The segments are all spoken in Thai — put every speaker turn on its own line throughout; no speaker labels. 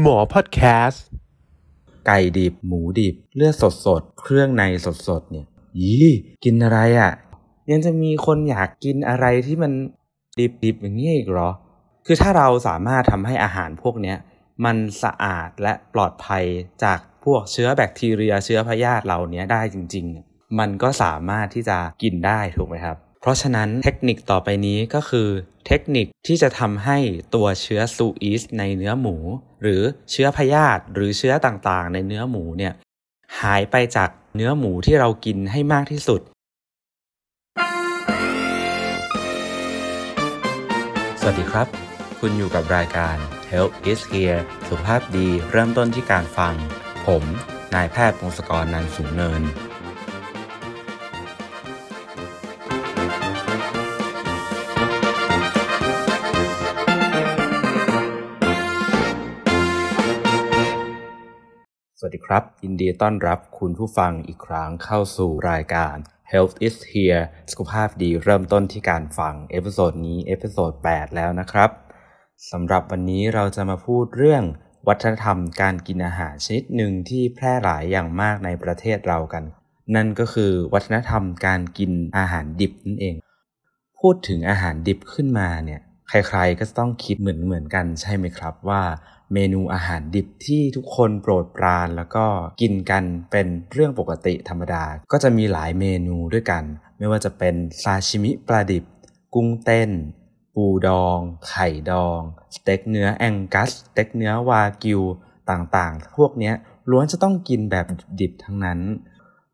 หมอพอดแคสต์
ไก่ดิบ หมูดิบ เลือดสดสดเครื่องในสดสดเนี่ยยี่กินอะไรอะ่ะ ยังจะมีคนอยากกินอะไรที่มันดิบดิบอย่างนี้อีกเหรอ คือถ้าเราสามารถทำให้อาหารพวกเนี้ยมันสะอาดและปลอดภัยจากพวกเชื้อแบคทีเรียเชื้อพยาธิเหล่านี้ได้จริง ๆ มันก็สามารถที่จะกินได้ถูกไหมครับ เพราะฉะนั้นเทคนิคต่อไปนี้ก็คือ เทคนิคที่จะทำให้ตัวเชื้อซูอีสในเนื้อหมู หรือเชื้อพยาธิหรือเชื้อต่างๆ ในเนื้อหมูเนี่ยหายไปจากเนื้อหมูที่เรากินให้มากที่สุด สวัสดีครับ คุณอยู่กับรายการ Health is here สุขภาพดีเริ่มต้นที่การฟัง ผม นายแพทย์พงศกรนันท์สูงเนิน ดีครับยินดีต้อนรับคุณผู้ฟังอีกครั้งเข้าสู่รายการ Health is Hear สุขภาพดีเริ่มต้นที่การฟัง episode นี้ episode 8 แล้วนะครับสำหรับวันนี้เราจะมาพูดเรื่องวัฒนธรรมการกินอาหารชนิดหนึ่งที่แพร่หลายอย่างมากในประเทศเรากัน นั่นก็คือวัฒนธรรมการกินอาหารดิบนั่นเอง พูดถึงอาหารดิบขึ้นมาเนี่ยใครๆก็ต้องคิดเหมือนเหมือนๆกันใช่ไหมครับว่า เมนูอาหารดิบที่ทุกคนโปรดปรานแล้วก็กินกันเป็นเรื่องปกติธรรมดา ก็จะมีหลายเมนูด้วยกัน ไม่ว่าจะเป็นซาชิมิปลาดิบ กุ้งเต้น ปูดอง ไข่ดอง สเต็กเนื้อแองกัส สเต็กเนื้อวากิวต่างๆ พวกเนี้ยล้วนจะต้องกินแบบดิบๆทั้งนั้น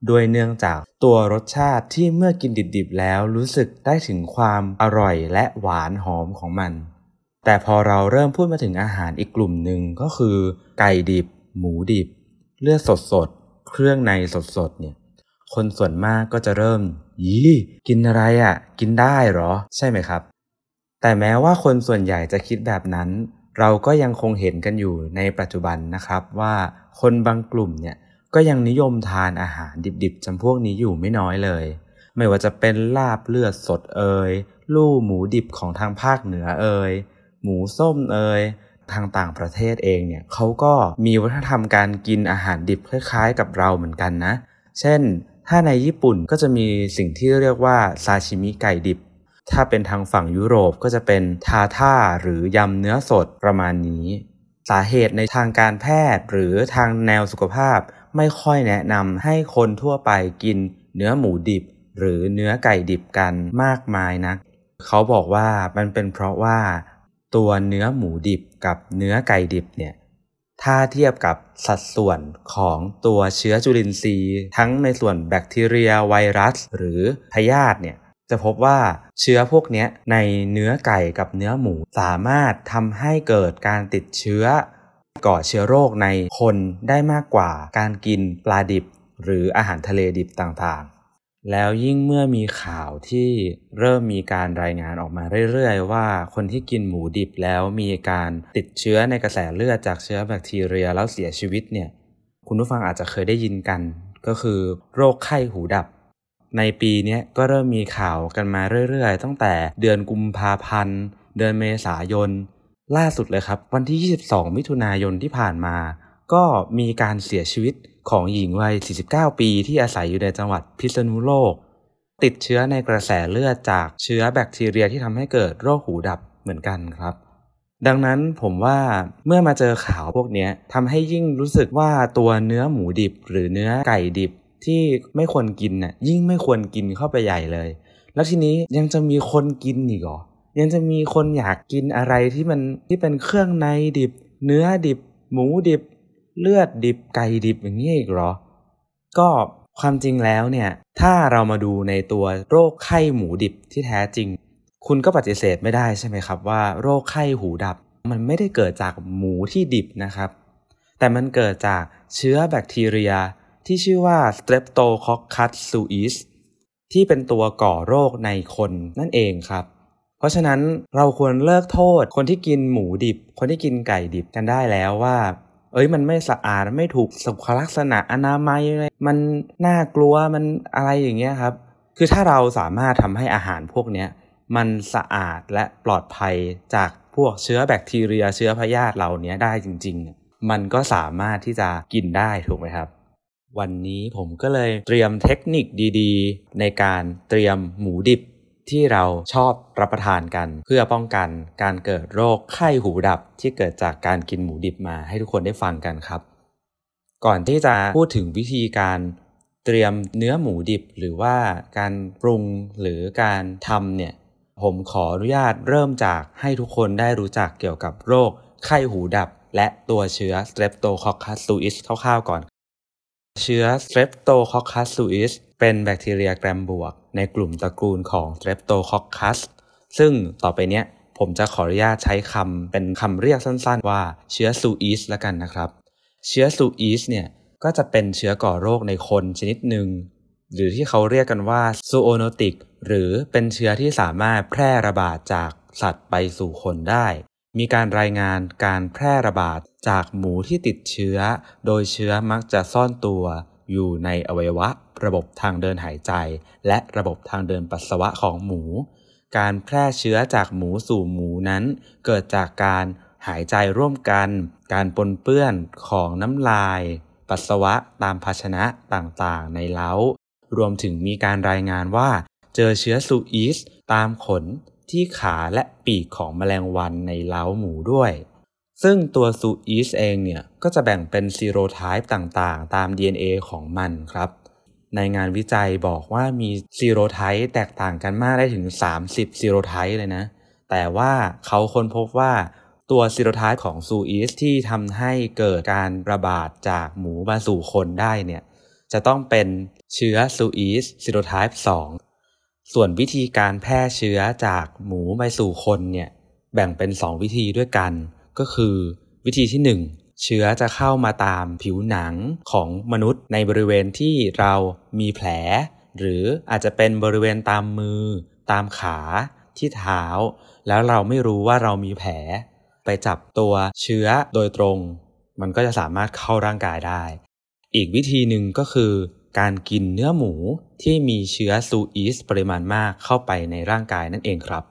โดยเนื่องจากตัวรสชาติที่เมื่อกินดิบๆแล้วรู้สึกได้ถึงความอร่อยและหวานหอมของมัน แต่พอเราเริ่มพูดมาถึงอาหารอีกกลุ่มหนึ่งก็คือ ไก่ดิบ หมูดิบ เลือดสดสดๆเครื่องในสดสดๆเนี่ยคนส่วนมากก็จะเริ่มยี่กินอะไรอะ่ะ กินได้เหรอ ใช่ไหมครับ แต่แม้ว่าคนส่วนใหญ่จะคิดแบบนั้น เราก็ยังคงเห็นกันอยู่ในปัจจุบันนะครับว่าคนบางกลุ่มเนี่ยก็ยังนิยมทานอาหารดิบๆจำพวกนี้อยู่ไม่น้อยเลย ไม่ว่าจะเป็นลาบเลือดสดเอย ลู่หมูดิบของทางภาคเหนือเอย หมูส้มเอยทางต่างประเทศเองเนี่ยเขาก็มีวัฒนธรรมการกินอาหารดิบคล้ายๆ กับเราเหมือนกันนะ เช่น ถ้าในญี่ปุ่นก็จะมีสิ่งที่เรียกว่าซาชิมิไก่ดิบ ถ้าเป็นทางฝั่งยุโรปก็จะเป็นทาท่าหรือยำเนื้อสดประมาณนี้ สาเหตุในทางการแพทย์หรือทางแนวสุขภาพไม่ค่อยแนะนำให้คนทั่วไปกินเนื้อหมูดิบ หรือเนื้อไก่ดิบกันมากมายนักเขาบอกว่ามันเป็นเพราะว่า ตัวเนื้อหมูดิบกับเนื้อไก่ดิบเนี่ยถ้าเทียบกับสัดส่วนของตัวเชื้อจุลินทรีย์ ทั้งในส่วนแบคทีเรียไวรัส หรือพยาธิเนี่ยจะพบว่าเชื้อพวกนี้ในเนื้อไก่กับเนื้อหมูสามารถทำให้เกิดการติดเชื้อ ก่อเชื้อโรคในคนได้มากกว่าการกินปลาดิบ หรืออาหารทะเลดิบต่างๆ แล้วยิ่งเมื่อมีข่าวที่เริ่มมีการรายงานออกมาเรื่อยๆ ว่าคนที่กินหมูดิบแล้วมีการติดเชื้อในกระแสเลือดจากเชื้อแบคทีเรียแล้วเสียชีวิตเนี่ยคุณผู้ฟังอาจจะเคยได้ยินกัน ก็คือโรคไข้หูดับ ในปีนี้ก็เริ่มมีข่าวกันมาเรื่อยๆ ตั้งแต่เดือนกุมภาพันธ์ เดือนเมษายน ล่าสุดเลยครับ วันที่ 22 มิถุนายนที่ผ่านมา ก็มีการเสียชีวิต ของหญิงวัย 49 ปีที่อาศัยอยู่ในจังหวัดพิษณุโลก ติดเชื้อในกระแสเลือดจากเชื้อแบคทีเรียที่ทำให้เกิดโรคหูดับเหมือนกันครับ ดังนั้นผมว่าเมื่อมาเจอข่าวพวกนี้ทำให้ยิ่งรู้สึกว่าตัวเนื้อหมูดิบ หรือเนื้อไก่ดิบที่ไม่ควรกินน่ะยิ่งไม่ควรกินเข้าไปใหญ่เลย แล้วทีนี้ยังจะมีคนกินอีกเหรอยังจะมีคนอยากกินอะไรที่มันที่เป็นเครื่องในดิบ เนื้อดิบ หมูดิบ เลือดดิบไก่ดิบอย่างนี้อีกเหรอ ก็ความจริงแล้วเนี่ยถ้าเรามาดูในตัวโรคไข้หมูดิบที่แท้จริง คุณก็ปฏิเสธไม่ได้ใช่ไหมครับว่าโรคไข้หูดับ มันไม่ได้เกิดจากหมูที่ดิบนะครับ แต่มันเกิดจากเชื้อแบคทีเรียที่ชื่อว่า Streptococcus suis ที่เป็นตัวก่อโรคในคนนั่นเองครับ เพราะฉะนั้นเราควรเลิกโทษคนที่กินหมูดิบ คนที่กินไก่ดิบกันได้แล้วว่า เอ้ยมันไม่สะอาดไม่ถูกสุขลักษณะอนามัยมันน่ากลัวมันอะไรอย่างเงี้ยครับ คือถ้าเราสามารถทำให้อาหารพวกเนี้ยมันสะอาดและปลอดภัยจากพวกเชื้อแบคทีเรียเชื้อพยาธิเหล่านี้ได้จริงมันก็สามารถที่จะกินได้ถูกไหมครับ วันนี้ผมก็เลยเตรียมเทคนิคดี ๆ ในการเตรียมหมูดิบ ที่เราชอบรับประทานกัน เพื่อป้องกันการเกิดโรคไข้หูดับที่เกิดจากการกินหมูดิบมาให้ทุกคนได้ฟังกันครับ ก่อนที่จะพูดถึงวิธีการเตรียมเนื้อหมูดิบหรือว่าการปรุงหรือการทำเนี่ยผมขออนุญาตเริ่มจากให้ทุกคนได้รู้จักเกี่ยวกับโรคไข้หูดับ และตัวเชื้อ Streptococcus suis คร่าวๆก่อน เชื้อ Streptococcus suis เป็นแบคทีเรียแกรมบวก ในกลุ่มตระกูลของ Streptococcus ซึ่งต่อไปเนี้ยผมจะขออนุญาตใช้คำเป็นคำเรียกสั้นๆ ว่าเชื้อซูอิสแล้วกันนะครับ เชื้อซูอิสเนี่ยก็จะเป็นเชื้อก่อโรคในคนชนิดหนึ่ง หรือที่เขาเรียกกันว่าซูโอโนติกหรือเป็นเชื้อที่สามารถแพร่ระบาดจากสัตว์ไปสู่คนได้ มีการรายงานการแพร่ระบาดจากหมูที่ติดเชื้อ โดยเชื้อมักจะซ่อนตัว อยู่ในอวัยวะ ระบบทางเดินหายใจ และระบบทางเดินปัสสาวะของหมู การแพร่เชื้อจากหมูสู่หมูนั้น เกิดจากการหายใจร่วมกัน การปนเปื้อนของน้ำลาย ปัสสาวะตามภาชนะต่างๆ ในเล้า รวมถึงมีการรายงานว่า เจอเชื้อ suis ตามขน ที่ขาและปีกของแมลงวันในเล้าหมูด้วย ซึ่งตัว suis เองเนี่ย ก็จะแบ่งเป็น serotype ต่างๆ ตาม DNA ของมันครับ ในงานวิจัยบอกว่ามี serotype แตกต่างกันมากได้ถึง 30 serotype เลยนะ แต่ว่าเขาค้นพบว่าตัว serotype ของ suis ที่ทำให้เกิดการระบาดจากหมูมาสู่คนได้เนี่ยจะต้องเป็นเชื้อซูอีสซีโรไทป์2 ส่วนวิธีการแพร่เชื้อจากหมูไปสู่คนเนี่ยแบ่งเป็น 2 วิธีด้วยกัน ก็คือ วิธีที่ 1 เชื้อจะเข้ามาตามผิวหนังของมนุษย์ในบริเวณที่เรามีแผล หรืออาจจะเป็นบริเวณตามมือ ตามขาที่เท้า แล้วเราไม่รู้ว่าเรามีแผล ไปจับตัวเชื้อโดยตรง มันก็จะสามารถเข้าร่างกายได้ อีกวิธีหนึ่งก็คือ การกินเนื้อหมูที่มีเชื้อซูอีสปริมาณมากเข้าไปในร่างกายนั่นเองครับ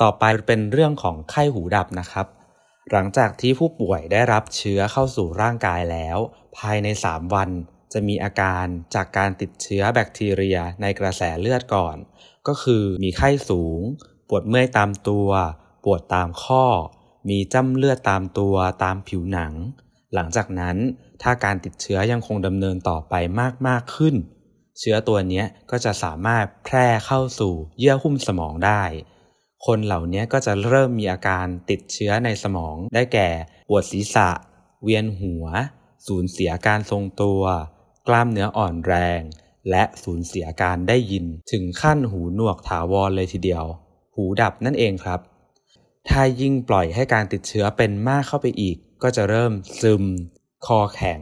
ต่อไปเป็นเรื่องของไข้หูดับนะครับ หลังจากที่ผู้ป่วยได้รับเชื้อเข้าสู่ร่างกายแล้ว ภายใน 3 วันจะมีอาการจากการติดเชื้อแบคทีเรียในกระแสเลือดก่อน ก็คือมีไข้สูง ปวดเมื่อยตามตัว ปวดตามข้อ มีจ้ำเลือดตามตัวตามผิวหนัง หลังจากนั้นถ้าการติดเชื้อยังคงดำเนินต่อไปมากมากขึ้น เชื้อตัวนี้ก็จะสามารถแพร่เข้าสู่เยื่อหุ้มสมองได้ คนเหล่านี้ก็จะเริ่มมีอาการติดเชื้อในสมองได้แก่ปวดศีรษะ เวียนหัว สูญเสียการทรงตัว กล้ามเนื้ออ่อนแรง และสูญเสียการได้ยินถึงขั้นหูหนวกถาวรเลยทีเดียว หูดับนั่นเองครับ ถ้ายิ่งปล่อยให้การติดเชื้อเป็นมากเข้าไปอีก ก็จะเริ่มซึม คอแข็ง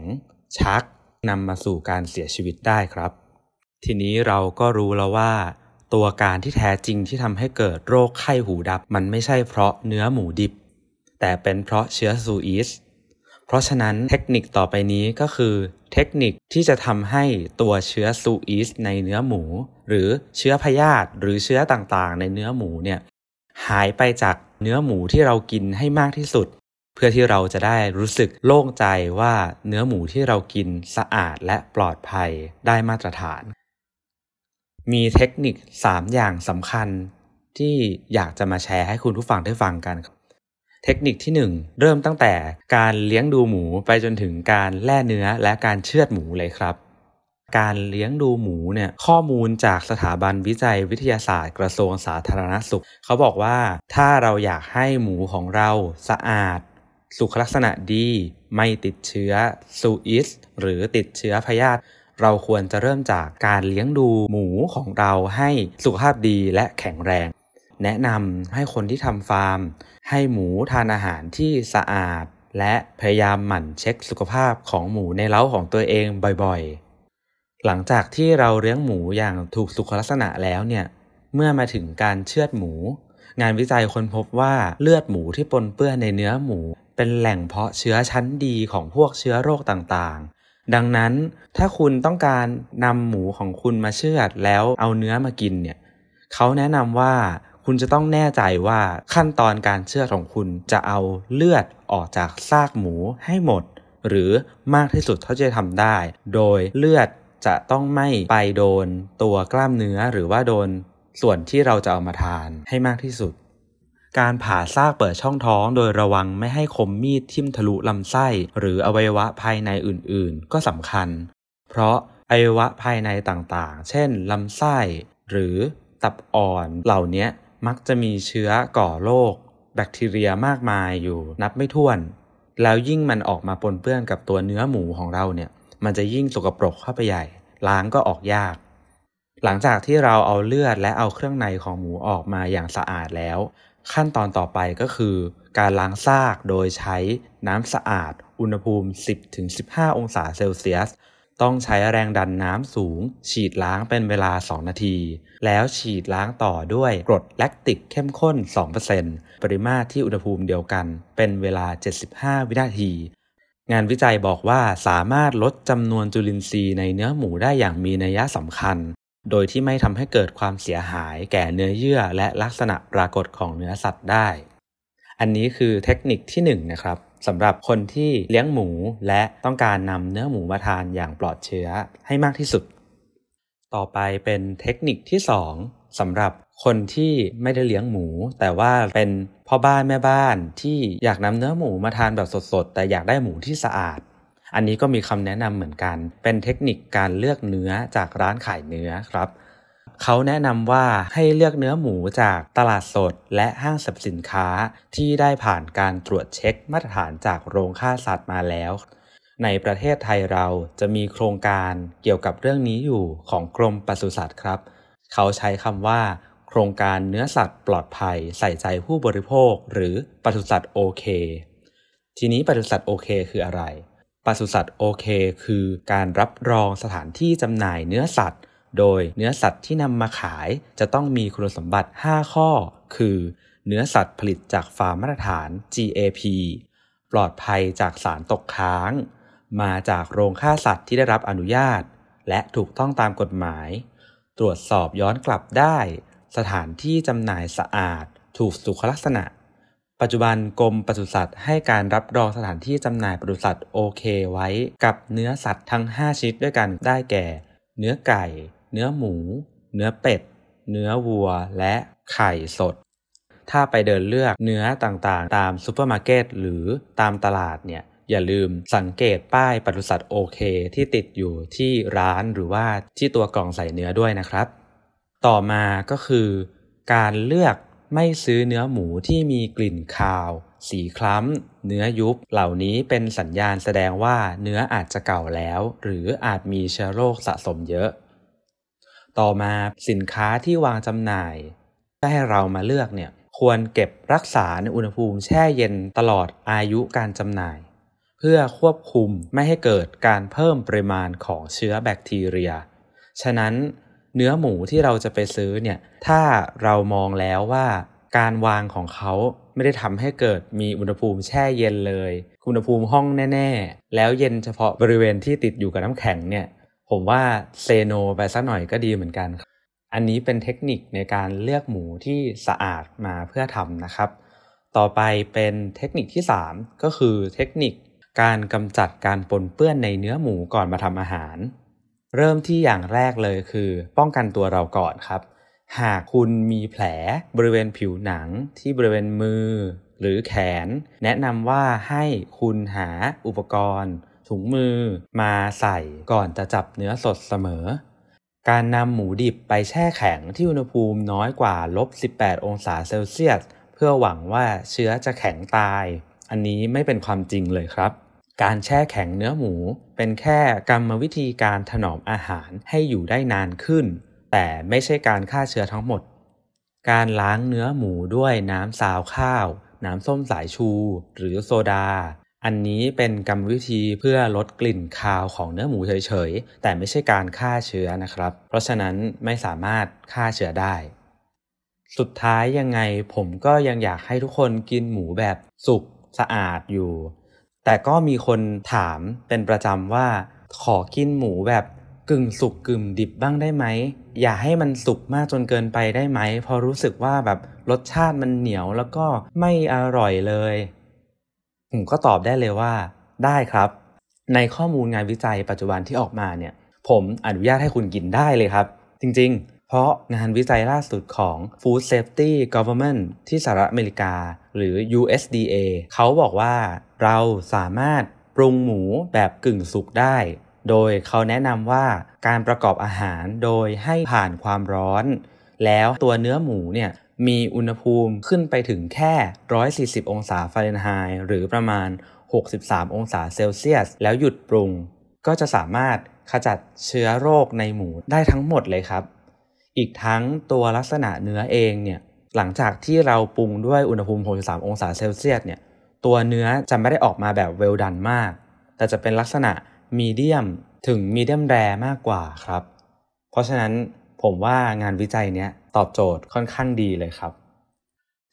ชักนำมาสู่การเสียชีวิตได้ครับ ทีนี้เราก็รู้แล้วว่า ตัวการที่แท้จริงที่ทำให้เกิดโรคไข้หูดับ มันไม่ใช่เพราะเนื้อหมูดิบ แต่เป็นเพราะเชื้อซูอีสเพราะฉะนั้นเทคนิคต่อไปนี้ก็คือเทคนิคที่จะทำให้ตัวเชื้อซูอีสในเนื้อหมู หรือเชื้อพยาธิหรือเชื้อต่างๆ ในเนื้อหมูเนี่ยหายไปจากเนื้อหมูที่เรากินให้มากที่สุด พื่อที่เราจะได้รู้สึกโล่งใจว่าเนื้อหมูที่เรากินสะอาดและปลอดภัยได้มาตรฐาน มีเทคนิค 3 อย่างสำคัญที่อยากจะมาแชร์ให้คุณผู้ฟังได้ฟังกัน เทคนิคที่ 1 เริ่มตั้งแต่การเลี้ยงดูหมูไปจนถึงการแล่เนื้อและการเชือดหมูเลยครับการเลี้ยงดูหมูเนี่ยข้อมูลจากสถาบันวิจัยวิทยาศาสตร์กระทรวงสาธารณสุข เขาบอกว่าถ้าเราอยากให้หมูของเราสะอาด สุขลักษณะดี ไม่ติดเชื้อซูอิสหรือติดเชื้อพยาธิเราควรจะเริ่มจากการเลี้ยงดูหมูของเราให้สุขภาพดีและแข็งแรง แนะนำให้คนที่ทำฟาร์ม ให้หมูทานอาหารที่สะอาด และพยายามหมั่นเช็คสุขภาพของหมูในเล้าของตัวเองบ่อยๆ หลังจากที่เราเลี้ยงหมูอย่างถูกสุขลักษณะแล้วเนี่ย เมื่อมาถึงการเชือดหมู งานวิจัยค้นพบว่าเลือดหมูที่ปนเปื้อนในเนื้อหมู เป็นแหล่งเพาะเชื้อชั้นดีของพวกเชื้อโรคต่างๆ ดังนั้นถ้าคุณต้องการนำหมูของคุณมาเชือดแล้วเอาเนื้อมากินเนี่ยเขาแนะนำว่าคุณจะต้องแน่ใจว่าขั้นตอนการเชือดของคุณจะเอาเลือดออกจากซากหมูให้หมด หรือมากที่สุดเท่าที่จะทำได้ โดยเลือดจะต้องไม่ไปโดนตัวกล้ามเนื้อหรือว่าโดนส่วนที่เราจะเอามาทานให้มากที่สุด การผ่าซากเปิดช่องท้องโดยระวังไม่ให้คมมีดทิ่มทะลุลำไส้ หรืออวัยวะภายในอื่นๆ ก็สำคัญ เพราะอวัยวะภายในต่างๆ เช่นลำไส้ หรือตับอ่อนเหล่านี้มักจะมีเชื้อก่อโรคแบคทีเรียมากมายอยู่นับไม่ถ้วน แล้วยิ่งมันออกมาปนเปื้อนกับตัวเนื้อหมูของเราเนี่ย มันจะยิ่งสกปรกเข้าไปใหญ่ ล้างก็ออกยาก หลังจากที่เราเอาเลือดและเอาเครื่องในของหมูออกมาอย่างสะอาดแล้ว ขั้นตอนต่อไปก็คือ การล้างซากโดยใช้น้ำสะอาด อุณหภูมิ 10-15 องศาเซลเซียส ต้องใช้แรงดันน้ำสูง ฉีดล้างเป็นเวลา 2 นาที แล้วฉีดล้างต่อด้วยกรดแลคติกเข้มข้น 2%ปริมาตรที่อุณหภูมิเดียวกัน เป็นเวลา 75 วินาที งานวิจัยบอกว่าสามารถลดจำนวนจุลินทรีย์ในเนื้อหมูได้อย่างมีนัยสำคัญ โดยที่ไม่ทำให้เกิดความเสียหายแก่เนื้อเยื่อและลักษณะปรากฏของเนื้อสัตว์ได้ อันนี้คือเทคนิคที่1นนะครับสำหรับคนที่เลี้ยงหมูและต้องการนำเนื้อหมูมาทานอย่างปลอดเชื้อให้มากที่สุด ต่อไปเป็นเทคนิคที่ 2สำหรับคนที่ไม่ได้เลี้ยงหมู แต่ว่าเป็นพ่อบ้านแม่บ้านที่อยากนำเนื้อหมูมาทานแบบสดๆ แต่อยากได้หมูที่สะอาด อันนี้ก็มีคำแนะนำเหมือนกัน เป็นเทคนิคการเลือกเนื้อจากร้านขายเนื้อครับเขาแนะนำว่าให้เลือกเนื้อหมูจากตลาดสดและห้างสรรพสินค้าที่ได้ผ่านการตรวจเช็คมาตรฐานจากโรงฆ่าสัตว์มาแล้ว ในประเทศไทยเราจะมีโครงการเกี่ยวกับเรื่องนี้อยู่ของกรมปศุสัตว์ครับ เขาใช้คำว่า โครงการเนื้อสัตว์ปลอดภัยใส่ใจผู้บริโภค หรือปศุสัตว์โอเค ทีนี้ปศุสัตว์โอเค คืออะไร ปศุสัตว์โอเค คือการรับรองสถานที่จำหน่ายเนื้อสัตว์ โดยเนื้อสัตว์ที่นำมาขายจะต้องมีคุณสมบัติ 5 ข้อ คือ เนื้อสัตว์ผลิตจากฟาร์มมาตรฐาน GAP ปลอดภัยจากสารตกค้าง มาจากโรงฆ่าสัตว์ที่ได้รับอนุญาต และถูกต้องตามกฎหมาย ตรวจสอบย้อนกลับได้ สถานที่จำหน่ายสะอาด ถูกสุขลักษณะ ปัจจุบันกรมปศุสัตว์ให้การรับรองสถานที่จำหน่ายปศุสัตว์โอเคไว้กับเนื้อสัตว์ทั้ง 5 ชนิดด้วยกันได้แก่ เนื้อไก่ เนื้อหมู เนื้อเป็ด เนื้อวัว และไข่สด ถ้าไปเดินเลือกเนื้อต่างๆ ตามซูเปอร์มาร์เก็ตหรือตามตลาดเนี่ยอย่าลืมสังเกตป้ายปศุสัตว์โอเค ที่ติดอยู่ที่ร้านหรือว่าที่ตัวกล่องใส่เนื้อด้วยนะครับ ต่อมาก็คือ การเลือก ไม่ซื้อเนื้อหมูที่มีกลิ่นคาว สีคล้ำ เนื้อยุบ เหล่านี้เป็นสัญญาณแสดงว่าเนื้ออาจจะเก่าแล้ว หรืออาจมีเชื้อโรคสะสมเยอะ ต่อมาสินค้าที่วางจำหน่าย ถ้าให้เรามาเลือกเนี่ยควรเก็บรักษาในอุณหภูมิแช่เย็นตลอดอายุการจำหน่าย เพื่อควบคุมไม่ให้เกิดการเพิ่มปริมาณของเชื้อแบคทีเรีย ฉะนั้น เนื้อหมูที่เราจะไปซื้อเนี่ยถ้าเรามองแล้วว่าการวางของเขาไม่ได้ทำให้เกิดมีอุณหภูมิแช่เย็นเลย อุณหภูมิห้องแน่ ๆ แล้วเย็นเฉพาะบริเวณที่ติดอยู่กับน้ำแข็งเนี่ย ผมว่าเซโนไปสักหน่อยก็ดีเหมือนกัน อันนี้เป็นเทคนิคในการเลือกหมูที่สะอาดมาเพื่อทำนะครับ ต่อไปเป็นเทคนิคที่ 3 ก็คือเทคนิคการกำจัดการปนเปื้อนในเนื้อหมูก่อนมาทำอาหาร เริ่มที่อย่างแรกเลยคือ ป้องกันตัวเราก่อนครับ หากคุณมีแผลบริเวณผิวหนังที่บริเวณมือ หรือแขน แนะนำว่าให้คุณหาอุปกรณ์ ถุงมือ มาใส่ก่อนจะจับเนื้อสดเสมอ การนำหมูดิบไปแช่แข็งที่อุณหภูมิน้อยกว่าลบ 18 องศาเซลเซียส เพื่อหวังว่าเชื้อจะแข็งตาย อันนี้ไม่เป็นความจริงเลยครับ การแช่แข็งเนื้อหมู เป็นแค่กรรมวิธีการถนอมอาหารให้อยู่ได้นานขึ้น แต่ไม่ใช่การฆ่าเชื้อทั้งหมด การล้างเนื้อหมูด้วยน้ำซาวข้าว น้ำส้มสายชู หรือโซดา อันนี้เป็นกรรมวิธีเพื่อลดกลิ่นคาวของเนื้อหมูเฉยๆ แต่ไม่ใช่การฆ่าเชื้อนะครับ เพราะฉะนั้นไม่สามารถฆ่าเชื้อได้สุดท้ายยังไงผมก็ยังอยากให้ทุกคนกินหมูแบบสุกสะอาดอยู่ แต่ก็มีคนถามเป็นประจำว่า ขอกินหมูแบบกึ่งสุกกึ่งดิบบ้างได้ไหม อย่าให้มันสุกมากจนเกินไปได้ไหม พอรู้สึกว่าแบบรสชาติมันเหนียวแล้วก็ไม่อร่อยเลย ผมก็ตอบได้เลยว่า ได้ครับ ในข้อมูลงานวิจัยปัจจุบันที่ออกมาเนี่ย ผมอนุญาตให้คุณกินได้เลยครับ จริง ๆ เพราะงานวิจัยล่าสุดของ Food Safety Government ที่สหรัฐอเมริกา หรือ USDA เขาบอกว่าเราสามารถปรุงหมูแบบกึ่งสุกได้ โดยเขาแนะนำว่าการประกอบอาหารโดยให้ผ่านความร้อน แล้วตัวเนื้อหมูเนี่ยมีอุณหภูมิขึ้นไปถึงแค่ 140 องศาฟาเรนไฮต์หรือประมาณ 63 องศาเซลเซียส แล้วหยุดปรุง ก็จะสามารถขจัดเชื้อโรคในหมูได้ทั้งหมดเลยครับ อีกทั้งตัวลักษณะเนื้อเองเนี่ย หลังจากที่เราปรุงด้วยอุณหภูมิ 63 องศาเซลเซียสเนี่ยตัวเนื้อจะไม่ได้ออกมาแบบเวลดันมาก แต่จะเป็นลักษณะมีเดียมถึงมีเดียมแรมากกว่าครับ เพราะฉะนั้นผมว่างานวิจัยเนี้ยตอบโจทย์ค่อนข้างดีเลยครับ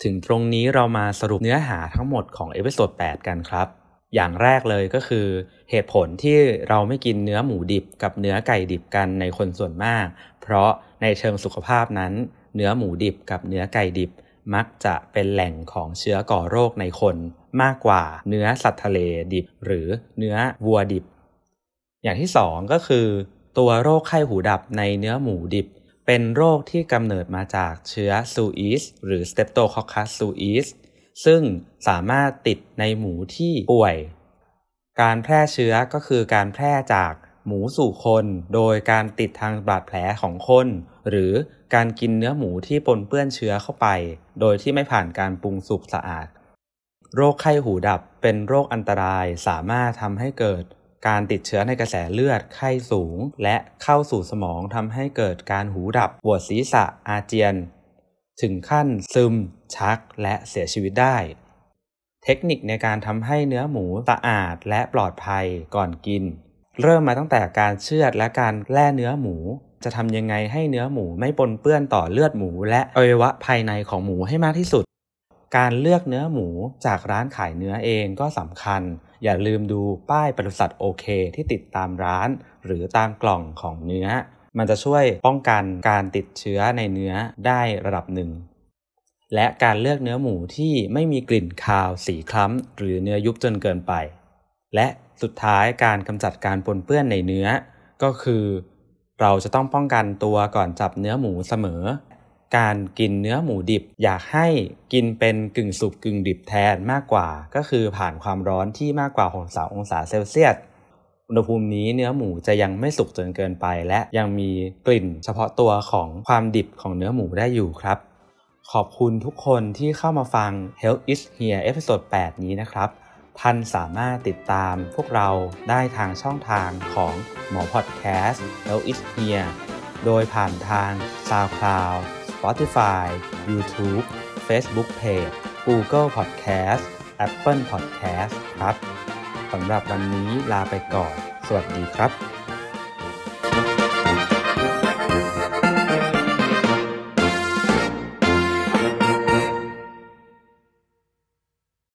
ถึงตรงนี้เรามาสรุปเนื้อหาทั้งหมดของ episode 8กันครับ อย่างแรกเลยก็คือ เหตุผลที่เราไม่กินเนื้อหมูดิบกับเนื้อไก่ดิบกันในคนส่วนมาก เพราะในเชิงสุขภาพนั้น เนื้อหมูดิบกับเนื้อไก่ดิบ มักจะเป็นแหล่งของเชื้อก่อโรคในคน มากกว่าเนื้อสัตว์ทะเลดิบ หรือเนื้อวัวดิบ อย่างที่สองก็คือ ตัวโรคไข้หูดับในเนื้อหมูดิบ เป็นโรคที่กำเนิดมาจากเชื้อซูอีสหรือ Streptococcus suis ซึ่งสามารถติดในหมูที่ป่วย การแพร่เชื้อก็คือการแพร่จากหมูสู่คน โดยการติดทางบาดแผลของคน หรือการกินเนื้อหมูที่ปนเปื้อนเชื้อเข้าไป โดยที่ไม่ผ่านการปรุงสุกสะอาด โรคไข้หูดับเป็นโรคอันตรายสามารถทำให้เกิด การติดเชื้อในกระแสเลือดไข้สูง และเข้าสู่สมองทำให้เกิดการหูดับปวดศีรษะอาเจียน ถึงขั้นซึม ชักและเสียชีวิตได้ เทคนิคในการทำให้เนื้อหมูสะอาดและปลอดภัยก่อนกิน เริ่มมาตั้งแต่การเชือดและการแล่เนื้อหมู จะทำยังไงให้เนื้อหมูไม่ปนเปื้อนต่อเลือดหมู และอวัยวะภายในของหมูให้มากที่สุด การเลือกเนื้อหมูจากร้านขายเนื้อเองก็สำคัญ อย่าลืมดูป้ายปศุสัตว์โอเค ที่ติดตามร้าน หรือตามกล่องของเนื้อ มันจะช่วยป้องกันการติดเชื้อในเนื้อได้ระดับหนึ่งและการเลือกเนื้อหมูที่ไม่มีกลิ่นคาว สีคล้ำ หรือเนื้อยุบจนเกินไป และสุดท้ายการกำจัดการปนเปื้อนในเนื้อ ก็คือ เราจะต้องป้องกันตัวก่อนจับเนื้อหมูเสมอ การกินเนื้อหมูดิบ อยากให้กินเป็นกึ่งสุกกึ่งดิบแทนมากกว่า ก็คือผ่านความร้อนที่มากกว่า 63 องศาเซลเซียส อุณหภูมินี้เนื้อหมูจะยังไม่สุกจนเกินไป และยังมีกลิ่นเฉพาะตัวของความดิบของเนื้อหมูได้อยู่ครับ ขอบคุณทุกคนที่เข้ามาฟัง Health is Here เอพิโซด8นี้นะครับ ท่านสามารถติดตามพวกเราได้ทางช่องทางของหมอพอดแคสต์ Health is Here โดยผ่านทาง SoundCloud Spotify YouTube Facebook Page Google Podcast Apple Podcast ครับ สำหรับวันนี้ลาไปก่อน สวัสดีครับ